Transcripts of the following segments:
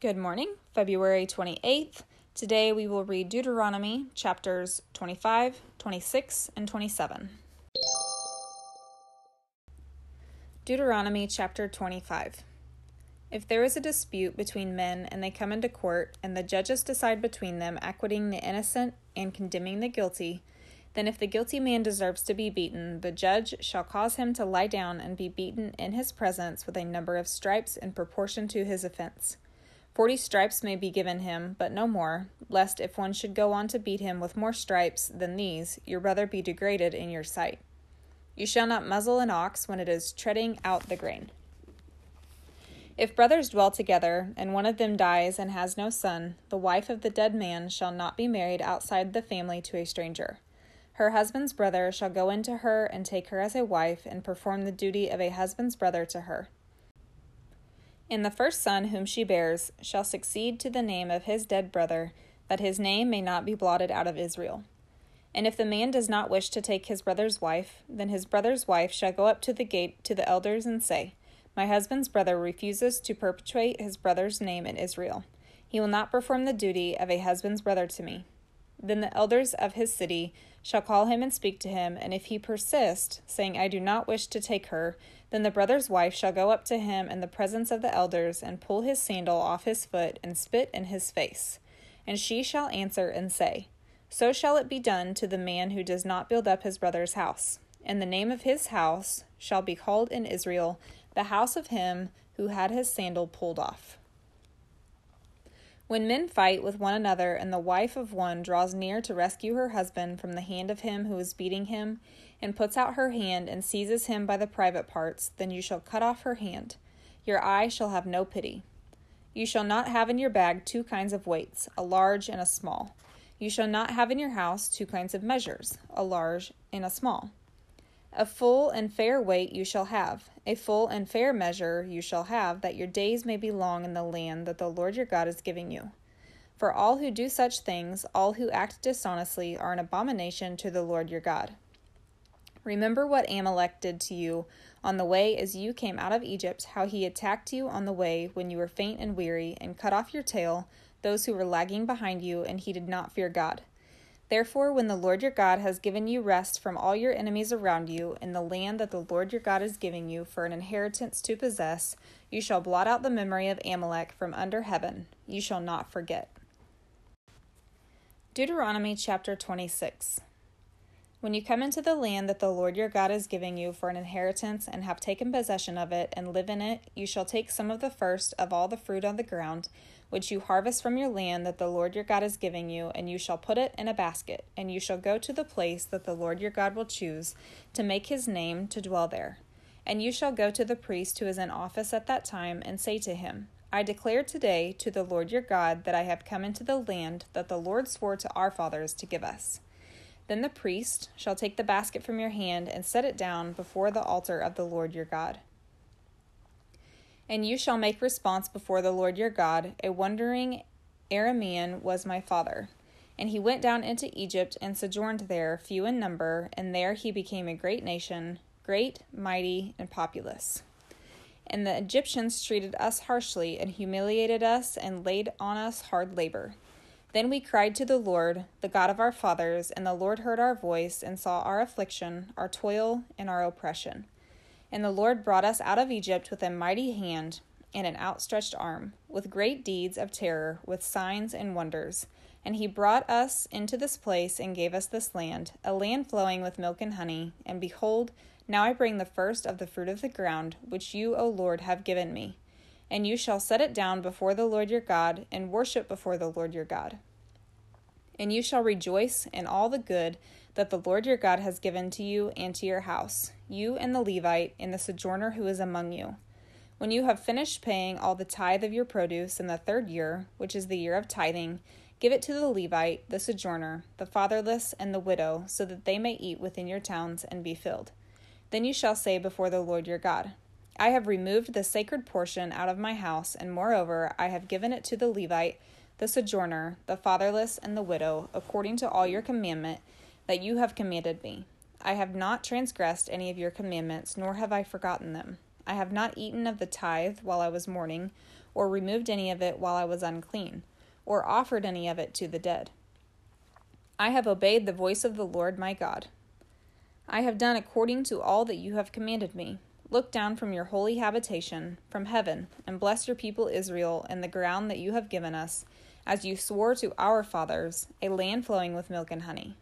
Good morning, February 28th. Today we will read Deuteronomy chapters 25, 26, and 27. Deuteronomy chapter 25. If there is a dispute between men and they come into court, and the judges decide between them, acquitting the innocent and condemning the guilty, then if the guilty man deserves to be beaten, the judge shall cause him to lie down and be beaten in his presence with a number of stripes in proportion to his offense. Forty stripes may be given him, but no more, lest if one should go on to beat him with more stripes than these, your brother be degraded in your sight. You shall not muzzle an ox when it is treading out the grain. If brothers dwell together, and one of them dies and has no son, the wife of the dead man shall not be married outside the family to a stranger. Her husband's brother shall go into her and take her as a wife, and perform the duty of a husband's brother to her. And the first son whom she bears shall succeed to the name of his dead brother, that his name may not be blotted out of Israel. And if the man does not wish to take his brother's wife, then his brother's wife shall go up to the gate to the elders and say, My husband's brother refuses to perpetuate his brother's name in Israel. He will not perform the duty of a husband's brother to me. Then the elders of his city shall call him and speak to him, and if he persist, saying, I do not wish to take her, then the brother's wife shall go up to him in the presence of the elders, and pull his sandal off his foot, and spit in his face. And she shall answer and say, So shall it be done to the man who does not build up his brother's house. And the name of his house shall be called in Israel the house of him who had his sandal pulled off. When men fight with one another, and the wife of one draws near to rescue her husband from the hand of him who is beating him, and puts out her hand and seizes him by the private parts, then you shall cut off her hand. Your eye shall have no pity. You shall not have in your bag two kinds of weights, a large and a small. You shall not have in your house two kinds of measures, a large and a small. A full and fair weight you shall have, a full and fair measure you shall have, that your days may be long in the land that the Lord your God is giving you. For all who do such things, all who act dishonestly, are an abomination to the Lord your God. Remember what Amalek did to you on the way as you came out of Egypt, how he attacked you on the way when you were faint and weary, and cut off your tail, those who were lagging behind you, and he did not fear God. Therefore, when the Lord your God has given you rest from all your enemies around you in the land that the Lord your God is giving you for an inheritance to possess, you shall blot out the memory of Amalek from under heaven. You shall not forget. Deuteronomy chapter 26. When you come into the land that the Lord your God is giving you for an inheritance and have taken possession of it and live in it, you shall take some of the first of all the fruit on the ground, which you harvest from your land that the Lord your God is giving you, and you shall put it in a basket, and you shall go to the place that the Lord your God will choose to make his name to dwell there. And you shall go to the priest who is in office at that time and say to him, I declare today to the Lord your God that I have come into the land that the Lord swore to our fathers to give us. Then the priest shall take the basket from your hand and set it down before the altar of the Lord your God. And you shall make response before the Lord your God, a wandering Aramean was my father. And he went down into Egypt and sojourned there, few in number, and there he became a great nation, great, mighty, and populous. And the Egyptians treated us harshly, and humiliated us, and laid on us hard labor. Then we cried to the Lord, the God of our fathers, and the Lord heard our voice and saw our affliction, our toil, and our oppression. And the Lord brought us out of Egypt with a mighty hand and an outstretched arm, with great deeds of terror, with signs and wonders. And he brought us into this place and gave us this land, a land flowing with milk and honey. And behold, now I bring the first of the fruit of the ground, which you, O Lord, have given me and you shall set it down before the Lord your God, and worship before the Lord your God. And you shall rejoice in all the good that the Lord your God has given to you and to your house, you and the Levite, and the sojourner who is among you. When you have finished paying all the tithe of your produce in the third year, which is the year of tithing, give it to the Levite, the sojourner, the fatherless, and the widow, so that they may eat within your towns and be filled. Then you shall say before the Lord your God, I have removed the sacred portion out of my house, and moreover, I have given it to the Levite, the sojourner, the fatherless, and the widow, according to all your commandment that you have commanded me. I have not transgressed any of your commandments, nor have I forgotten them. I have not eaten of the tithe while I was mourning, or removed any of it while I was unclean, or offered any of it to the dead. I have obeyed the voice of the Lord my God. I have done according to all that you have commanded me. Look down from your holy habitation, from heaven, and bless your people Israel and the ground that you have given us, as you swore to our fathers, a land flowing with milk and honey.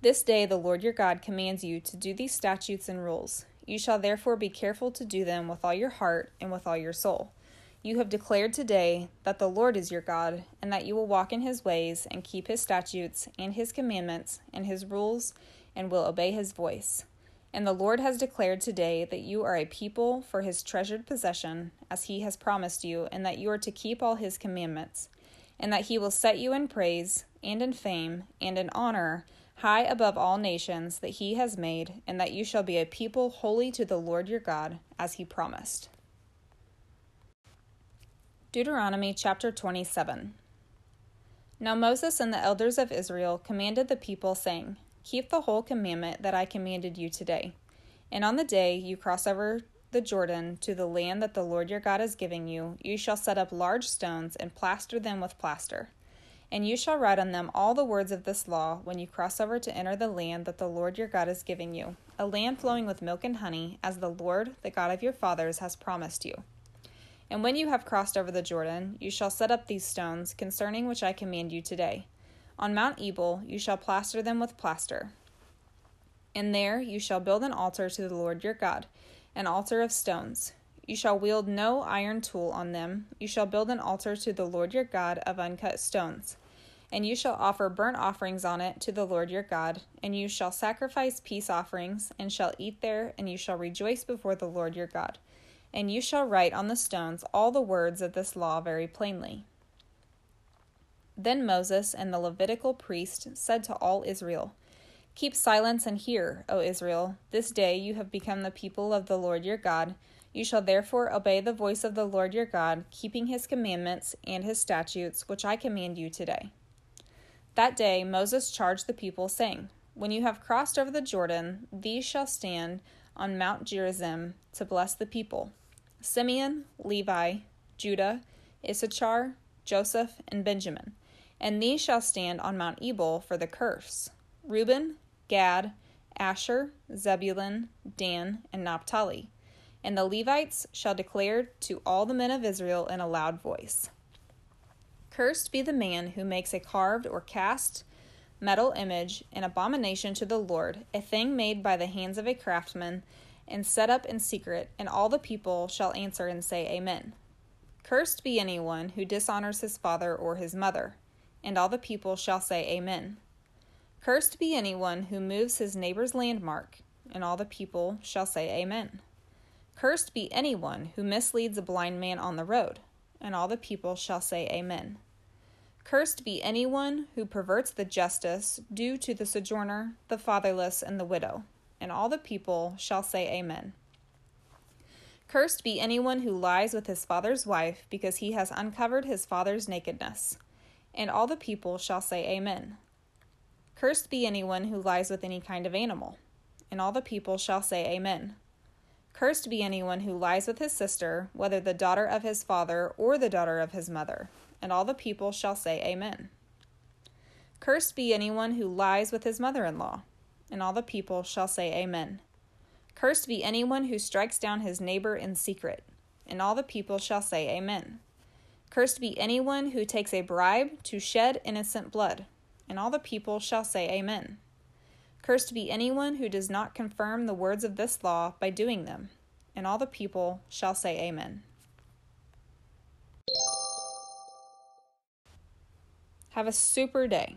This day the Lord your God commands you to do these statutes and rules. You shall therefore be careful to do them with all your heart and with all your soul. You have declared today that the Lord is your God, and that you will walk in his ways and keep his statutes and his commandments and his rules, and will obey his voice. And the Lord has declared today that you are a people for his treasured possession, as he has promised you, and that you are to keep all his commandments, and that he will set you in praise, and in fame, and in honor, high above all nations that he has made, and that you shall be a people holy to the Lord your God, as he promised. Deuteronomy chapter 27. Now Moses and the elders of Israel commanded the people, saying, Keep the whole commandment that I commanded you today. And on the day you cross over the Jordan to the land that the Lord your God is giving you, you shall set up large stones and plaster them with plaster. And you shall write on them all the words of this law when you cross over to enter the land that the Lord your God is giving you, a land flowing with milk and honey, as the Lord, the God of your fathers, has promised you. And when you have crossed over the Jordan, you shall set up these stones, concerning which I command you today. On Mount Ebal you shall plaster them with plaster. And there you shall build an altar to the Lord your God, an altar of stones. You shall wield no iron tool on them. You shall build an altar to the Lord your God of uncut stones. And you shall offer burnt offerings on it to the Lord your God, and you shall sacrifice peace offerings, and shall eat there, and you shall rejoice before the Lord your God. And you shall write on the stones all the words of this law very plainly. Then Moses and the Levitical priest said to all Israel, Keep silence and hear, O Israel. This day you have become the people of the Lord your God. You shall therefore obey the voice of the Lord your God, keeping his commandments and his statutes, which I command you today. That day Moses charged the people, saying, When you have crossed over the Jordan, these shall stand on Mount Gerizim to bless the people Simeon, Levi, Judah, Issachar, Joseph, and Benjamin and these shall stand on Mount Ebal for the curse Reuben, Gad, Asher, Zebulun, Dan, and Naphtali. And the Levites shall declare to all the men of Israel in a loud voice Cursed be the man who makes a carved or cast metal image, an abomination to the Lord, a thing made by the hands of a craftsman, and set up in secret, and all the people shall answer and say, Amen. Cursed be anyone who dishonors his father or his mother and all the people shall say, Amen. Cursed be anyone who moves his neighbor's landmark, and all the people shall say, Amen. Cursed be anyone who misleads a blind man on the road, and all the people shall say, Amen. Cursed be anyone who perverts the justice due to the sojourner, the fatherless, and the widow, and all the people shall say, Amen. Cursed be anyone who lies with his father's wife because he has uncovered his father's nakedness and all the people shall say, Amen. Cursed be anyone who lies with any kind of animal, and all the people shall say, Amen. Cursed be anyone who lies with his sister, whether the daughter of his father or the daughter of his mother, and all the people shall say, Amen. Cursed be anyone who lies with his mother in law, and all the people shall say, Amen. Cursed be anyone who strikes down his neighbor in secret, and all the people shall say, Amen. Cursed be anyone who takes a bribe to shed innocent blood, and all the people shall say, Amen. Cursed be anyone who does not confirm the words of this law by doing them, and all the people shall say, Amen. Have a super day.